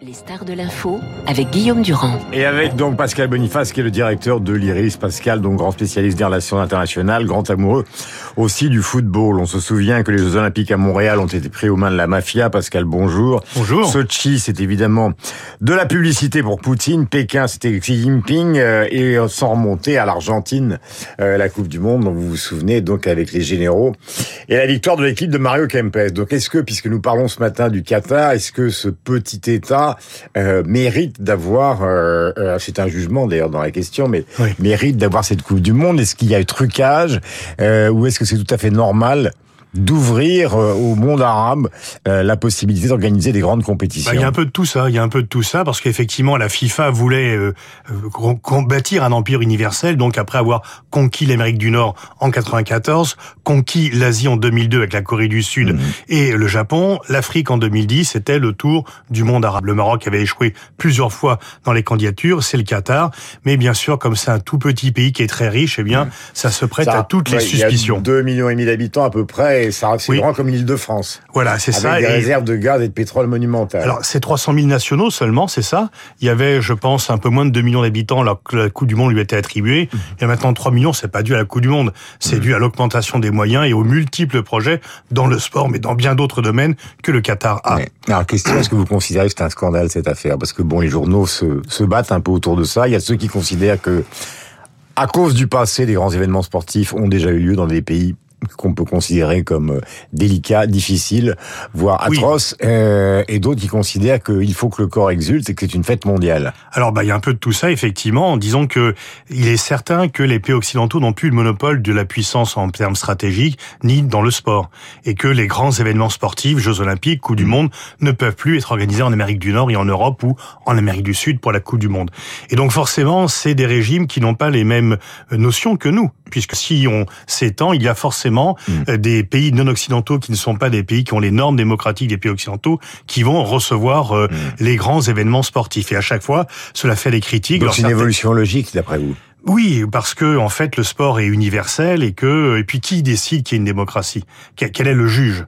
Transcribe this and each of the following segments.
Les stars de l'info avec Guillaume Durand. Et avec donc Pascal Boniface qui est le directeur de l'IRIS. Pascal, donc grand spécialiste des relations internationales, grand amoureux aussi du football. On se souvient que les Jeux Olympiques à Montréal ont été pris aux mains de la mafia. Pascal, bonjour. Bonjour. Sochi, c'est évidemment de la publicité pour Poutine. Pékin, c'était Xi Jinping. Euh, et sans remonter à l'Argentine, euh, la Coupe du Monde, dont vous vous souvenez, donc avec les généraux. Et la victoire de l'équipe de Mario Kempes. Donc est-ce que, puisque nous parlons ce matin du Qatar, est-ce que ce petit État euh, mérite d'avoir, euh, euh, c'est un jugement d'ailleurs dans la question, mais mérite d'avoir cette Coupe du Monde. Est-ce qu'il y a eu trucage ou est-ce que c'est tout à fait normal d'ouvrir euh, au monde arabe euh, la possibilité d'organiser des grandes compétitions. Bah, il y a un peu de tout ça, il y a un peu de tout ça parce qu'effectivement la FIFA voulait euh, bâtir un empire universel donc après avoir conquis l'Amérique du Nord en 94, conquis l'Asie en 2002 avec la Corée du Sud mhm. et le Japon, l'Afrique en 2010, c'était le tour du monde arabe. Le Maroc avait échoué plusieurs fois dans les candidatures, c'est le Qatar, mais bien sûr comme c'est un tout petit pays qui est très riche, eh bien mhm. ça se prête à toutes les suspicions. Il y a 2 millions et demi d'habitants à peu près et ça c'est grand comme l'île de France. Voilà, c'est ça. Avec des réserves de gaz et de pétrole monumentales. Alors, c'est 300 000 nationaux seulement, c'est ça. Il y avait, je pense, un peu moins de 2 millions d'habitants alors que la Coupe du Monde lui était attribuée. Mhm. Il y a maintenant 3 millions, c'est pas dû à la Coupe du Monde. C'est mhm. dû à l'augmentation des moyens et aux multiples projets dans le sport, mais dans bien d'autres domaines que le Qatar a. alors, question, est-ce que vous considérez que c'est un scandale, cette affaire? Parce que bon, les journaux se, se battent un peu autour de ça. Il y a ceux qui considèrent que, à cause du passé, des grands événements sportifs ont déjà eu lieu dans des pays qu'on peut considérer comme euh, délicat, difficile, voire atroce, euh, et d'autres qui considèrent qu'il faut que le corps exulte et que c'est une fête mondiale. Alors, bah, il y a un peu de tout ça, effectivement, en disant que il est certain que les pays occidentaux n'ont plus le monopole de la puissance en termes stratégiques, ni dans le sport, et que les grands événements sportifs, Jeux Olympiques, Coupe du mm. Monde, ne peuvent plus être organisés en Amérique du Nord et en Europe ou en Amérique du Sud pour la Coupe du Monde. Et donc, forcément, c'est des régimes qui n'ont pas les mêmes notions que nous, puisque si on s'étend, il y a forcément Mm. Euh, des pays non occidentaux qui ne sont pas des pays qui ont les normes démocratiques des pays occidentaux qui vont recevoir euh, mm. les grands événements sportifs. Et à chaque fois, cela fait des critiques. Donc c'est une évolution logique d'après vous? Oui, parce que en fait le sport est universel et que et puis qui décide qu'il y a une démocratie? Quel est le juge?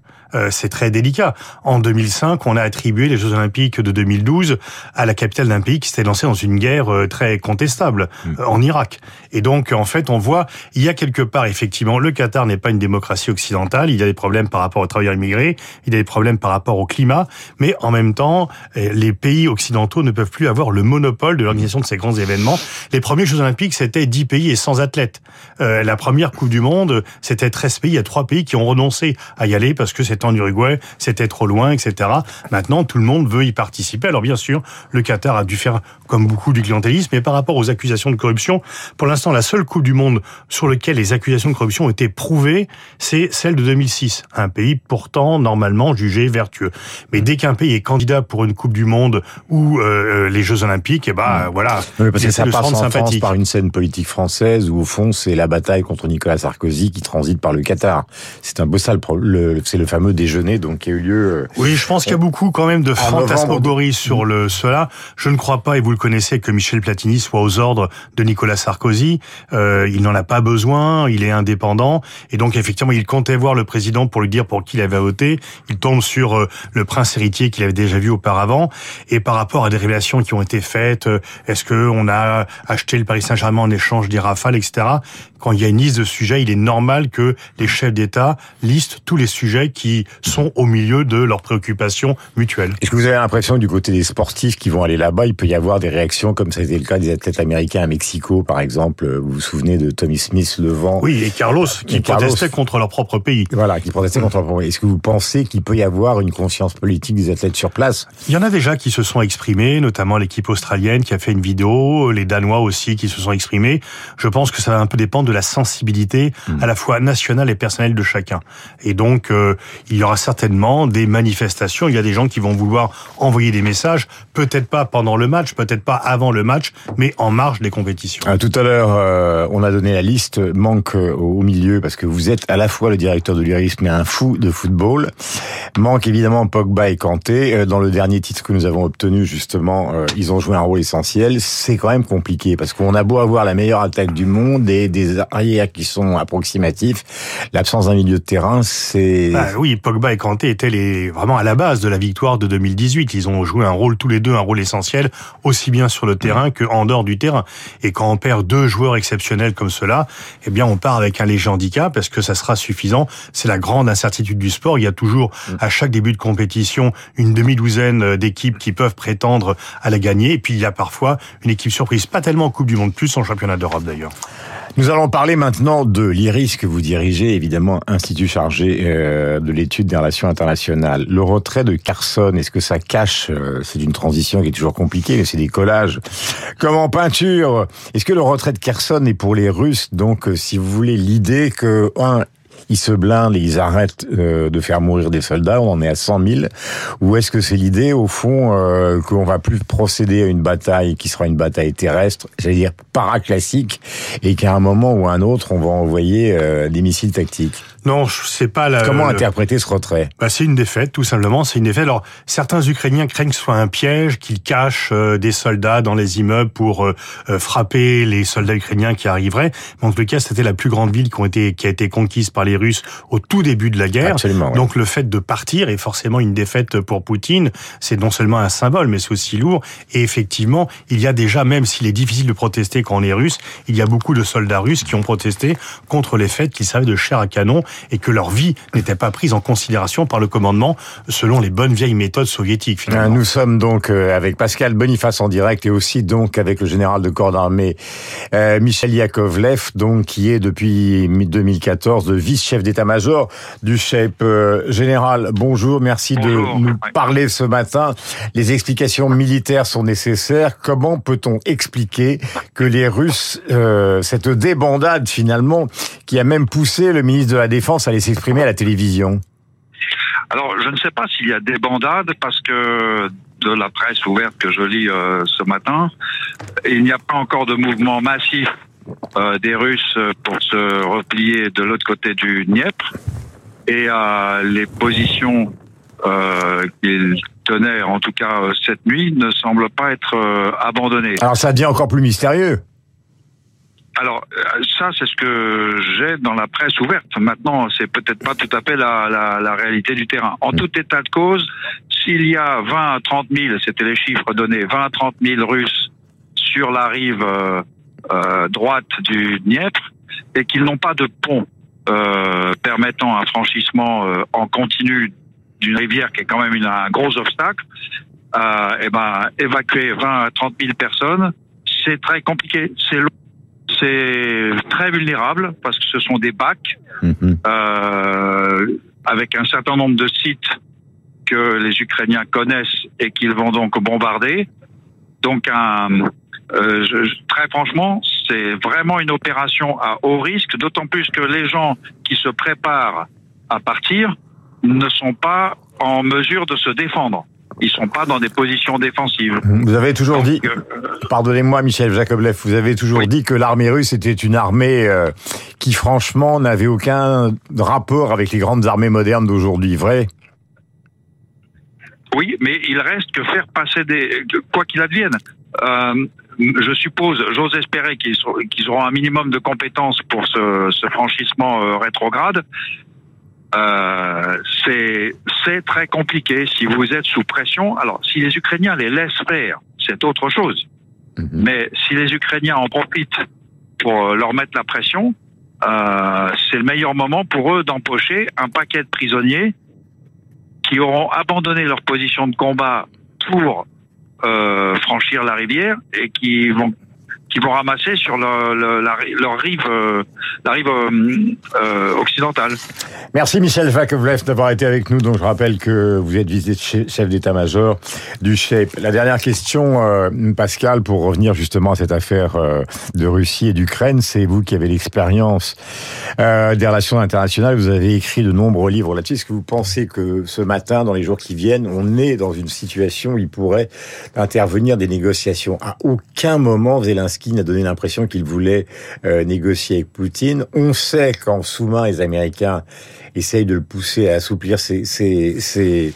C'est très délicat. En 2005, on a attribué les Jeux Olympiques de 2012 à la capitale d'un pays qui s'était lancé dans une guerre euh, très contestable mm. euh, en Irak. Et donc, en fait, on voit, il y a quelque part, effectivement, le Qatar n'est pas une démocratie occidentale. Il y a des problèmes par rapport aux travailleurs immigrés, il y a des problèmes par rapport au climat, mais en même temps, les pays occidentaux ne peuvent plus avoir le monopole de l'organisation de ces grands événements. Les premiers Jeux Olympiques, c'était 10 pays et 100 athlètes. la première Coupe du Monde, c'était 13 pays. Il y a 3 pays qui ont renoncé à y aller parce que c'était en Uruguay, c'était trop loin, etc. Maintenant, tout le monde veut y participer. Alors bien sûr, le Qatar a dû faire comme beaucoup du clientélisme, mais par rapport aux accusations de corruption, pour l'instant, la seule Coupe du Monde sur laquelle les accusations de corruption ont été prouvées, c'est celle de 2006. Un pays pourtant normalement jugé vertueux. Mais dès qu'un pays est candidat pour une Coupe du Monde ou euh, les Jeux Olympiques, et eh ben mmh. voilà, oui, parce que ça passe en France par une scène politique française où au fond c'est la bataille contre Nicolas Sarkozy qui transite par le Qatar. C'est un peu ça le, c'est le fameux déjeuner donc qui a eu lieu. Euh, oui, je pense qu'il y a beaucoup quand même de fantasmagories sur le cela. Je ne crois pas et vous le connaissez que Michel Platini soit aux ordres de Nicolas Sarkozy. Euh, il n'en a pas besoin, il est indépendant et donc effectivement il comptait voir le président pour lui dire pour qui il avait voté. Il tombe sur euh, le prince héritier qu'il avait déjà vu auparavant et par rapport à des révélations qui ont été faites, euh, est-ce que on a acheté le Paris Saint-Germain en échange des rafales, etc. Quand il y a une liste de sujets, il est normal que les chefs d'État listent tous les sujets qui sont au milieu de leurs préoccupations mutuelles. Est-ce que vous avez l'impression du côté des sportifs qui vont aller là-bas, il peut y avoir des réactions comme ça a été le cas des athlètes américains à Mexico, par exemple Vous vous souvenez de Tommy Smith, le vent? Oui, et Carlos, qui protestait contre leur propre pays. Voilà, qui protestait contre leur propre pays. Est-ce que vous pensez qu'il peut y avoir une conscience politique des athlètes sur place? Il y en a déjà qui se sont exprimés, notamment l'équipe australienne qui a fait une vidéo, les Danois aussi qui se sont exprimés. Je pense que ça va un peu dépendre de la sensibilité hmm. à la fois nationale et personnelle de chacun. Et donc, euh, il y aura certainement des manifestations. Il y a des gens qui vont vouloir envoyer des messages, peut-être pas pendant le match, peut-être pas avant le match, mais en marge des compétitions. Ah, tout à l'heure, euh, on a donné la liste, manque euh, au milieu, parce que vous êtes à la fois le directeur de l'URIS, mais un fou de football. Manque évidemment Pogba et Kanté. Euh, dans le dernier titre que nous avons obtenu, justement, ils ont joué un rôle essentiel. C'est quand même compliqué, parce qu'on a beau avoir la meilleure attaque du monde et des arrières qui sont approximatifs, l'absence d'un milieu de terrain, c'est... Bah oui, Pogba et Kanté étaient les, vraiment à la base de la victoire de 2018. Ils ont joué un rôle tous les deux, un rôle essentiel, aussi bien sur le terrain que en dehors du terrain. Et quand on perd deux joueurs exceptionnels comme cela, eh bien, on part avec un léger handicap. Est-ce que ça sera suffisant C'est la grande incertitude du sport. Il y a toujours, à chaque début de compétition, une demi-douzaine d'équipes qui peuvent prétendre à la gagner. Et puis, il y a parfois une équipe surprise. Pas tellement en Coupe du Monde, plus en Championnat d'Europe d'ailleurs. Nous allons parler maintenant de l'IRIS que vous dirigez, évidemment, institut chargé euh, de l'étude des relations internationales. Le retrait de Carson, est-ce que ça cache, euh, c'est une transition qui est toujours compliquée, mais c'est des collages, comme en peinture. Est-ce que le retrait de Carson est pour les Russes, donc, euh, si vous voulez, l'idée que, un, ils se blindent et ils arrêtent euh, de faire mourir des soldats, on en est à 100 000, ou est-ce que c'est l'idée, au fond, euh, qu'on va plus procéder à une bataille qui sera une bataille terrestre, j'allais dire paraclassique, et qu'à un moment ou un autre, on va envoyer euh, des missiles tactiques? Non, c'est pas la. Comment interpréter ce retrait? Bah, C'est une défaite, tout simplement. C'est une défaite. Alors, certains Ukrainiens craignent que ce soit un piège, qu'ils cachent euh, des soldats dans les immeubles pour euh, euh, frapper les soldats ukrainiens qui arriveraient. Mais en tout cas, c'était la plus grande ville qui, ont été, qui a été conquise par les Russes au tout début de la guerre. Absolument, Donc, le fait de partir est forcément une défaite pour Poutine. C'est non seulement un symbole, mais c'est aussi lourd. Et effectivement, il y a déjà, même s'il est difficile de protester quand on est russe, il y a beaucoup de soldats russes qui ont protesté contre les faits qu'ils servaient de chair à canon et que leur vie n'était pas prise en considération par le commandement selon les bonnes vieilles méthodes soviétiques. Finalement. Nous sommes donc euh, avec Pascal Boniface en direct et aussi donc avec le général de corps d'armée euh, Michel Yakovlev, donc qui est depuis 2014 le vice-chef d'état-major du chef euh, général. Bonjour, merci Bonjour. de nous parler ce matin. Les explications militaires sont nécessaires. Comment peut-on expliquer que les Russes, euh, cette débandade finalement, qui a même poussé le ministre de la Défense à aller s'exprimer à la télévision Alors, je ne sais pas s'il y a des bandades parce que de la presse ouverte que je lis euh, ce matin, il n'y a pas encore de mouvement massif euh, des Russes pour se replier de l'autre côté du Dniepr et euh, les positions euh, qu'ils tenaient, en tout cas cette nuit, ne semblent pas être abandonnées. Alors ça devient encore plus mystérieux. Alors euh, ça, c'est ce que j'ai dans la presse ouverte. Maintenant, c'est peut-être pas tout à fait la, la, la réalité du terrain. En tout état de cause, s'il y a 20 à 30 000, c'était les chiffres donnés, 20 à 30 000 Russes sur la rive euh, euh, droite du Dniepr et qu'ils n'ont pas de pont euh, permettant un franchissement euh, en continu d'une rivière qui est quand même une, un gros obstacle, euh, et ben évacuer 20 à 30 000 personnes, c'est très compliqué, c'est long c'est très vulnérable parce que ce sont des bacs Mhm. euh, avec un certain nombre de sites que les Ukrainiens connaissent et qu'ils vont donc bombarder. Donc, un, euh, je- très franchement, c'est vraiment une opération à haut risque, d'autant plus que les gens qui se préparent à partir ne sont pas en mesure de se défendre. Ils sont pas dans des positions défensives. Vous avez toujours dit, euh, pardonnez-moi Michel Jakovlev, vous avez toujours Oui. dit que l'armée russe était une armée euh, qui franchement n'avait aucun rapport avec les grandes armées modernes d'aujourd'hui, vrai? Oui, mais il reste que faire passer des... Quoi qu'il advienne, euh, je suppose, j'ose espérer qu'ils auront un minimum de compétences pour ce, ce franchissement rétrograde. Euh, c'est c'est très compliqué si vous êtes sous pression. Alors, si les Ukrainiens les laissent faire, c'est autre chose. Mhm. Mais si les Ukrainiens en profitent pour euh, leur mettre la pression, euh, c'est le meilleur moment pour eux d'empocher un paquet de prisonniers qui auront abandonné leur position de combat pour euh, franchir la rivière et qui vont qui vont ramasser sur la, leur rive euh, la rive euh, euh, occidentale. Merci Michel Jakovlev d'avoir été avec nous. Donc je rappelle que vous êtes vice-chef d'état-major du chef. La dernière question, Pascal, pour revenir justement à cette affaire de Russie et d'Ukraine, c'est vous qui avez l'expérience des relations internationales. Vous avez écrit de nombreux livres là-dessus. Est-ce que vous pensez que ce matin, dans les jours qui viennent, on est dans une situation où il pourrait intervenir des négociations? À aucun moment, Zelensky n'a donné l'impression qu'il voulait euh, négocier avec Poutine. On sait qu'en sous-main, les Américains essayent de le pousser à assouplir ses, ses, ses,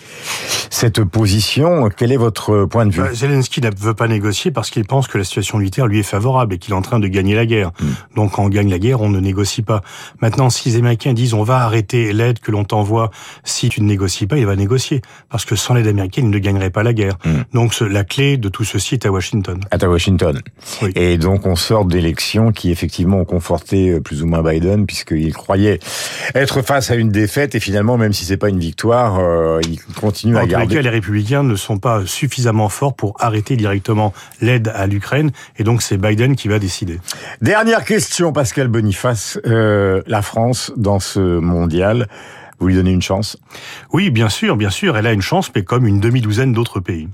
cette position. Quel est votre point de vue? Bah, Zelensky ne veut pas négocier parce qu'il pense que la situation militaire lui est favorable et qu'il est en train de gagner la guerre. Mm. Donc quand on gagne la guerre, on ne négocie pas. Maintenant, si les Américains disent on va arrêter l'aide que l'on t'envoie si tu ne négocies pas, il va négocier. Parce que sans l'aide américaine, il ne gagnerait pas la guerre. Mm. Donc la clé de tout ceci est à Washington. À Washington. Oui. Et donc on sort d'élections qui effectivement ont conforté euh, plus ou moins Biden puisqu'il croyait être face à une défaite et finalement, même si c'est pas une victoire, euh, il continue à garder. cas, les républicains ne sont pas suffisamment forts pour arrêter directement l'aide à l'Ukraine et donc c'est Biden qui va décider. Dernière question, Pascal Boniface. Euh, la France dans ce mondial, vous lui donnez une chance? Oui, bien sûr, bien sûr. Elle a une chance, mais comme une demi-douzaine d'autres pays.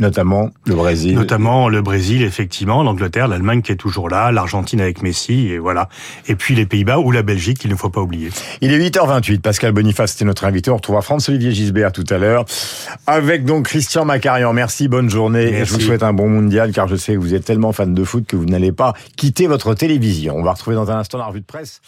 Notamment le Brésil. Notamment le Brésil, effectivement, l'Angleterre, l'Allemagne qui est toujours là, l'Argentine avec Messi, et voilà. Et puis les Pays-Bas ou la Belgique, qu'il ne faut pas oublier. Il est 8h28. Pascal Boniface, c'était notre invité. On retrouvera Franz-Olivier Gisbert tout à l'heure. Avec donc Christian Macarian. Merci, bonne journée. Et je vous souhaite un bon mondial, car je sais que vous êtes tellement fan de foot que vous n'allez pas quitter votre télévision. On va retrouver dans un instant la revue de presse.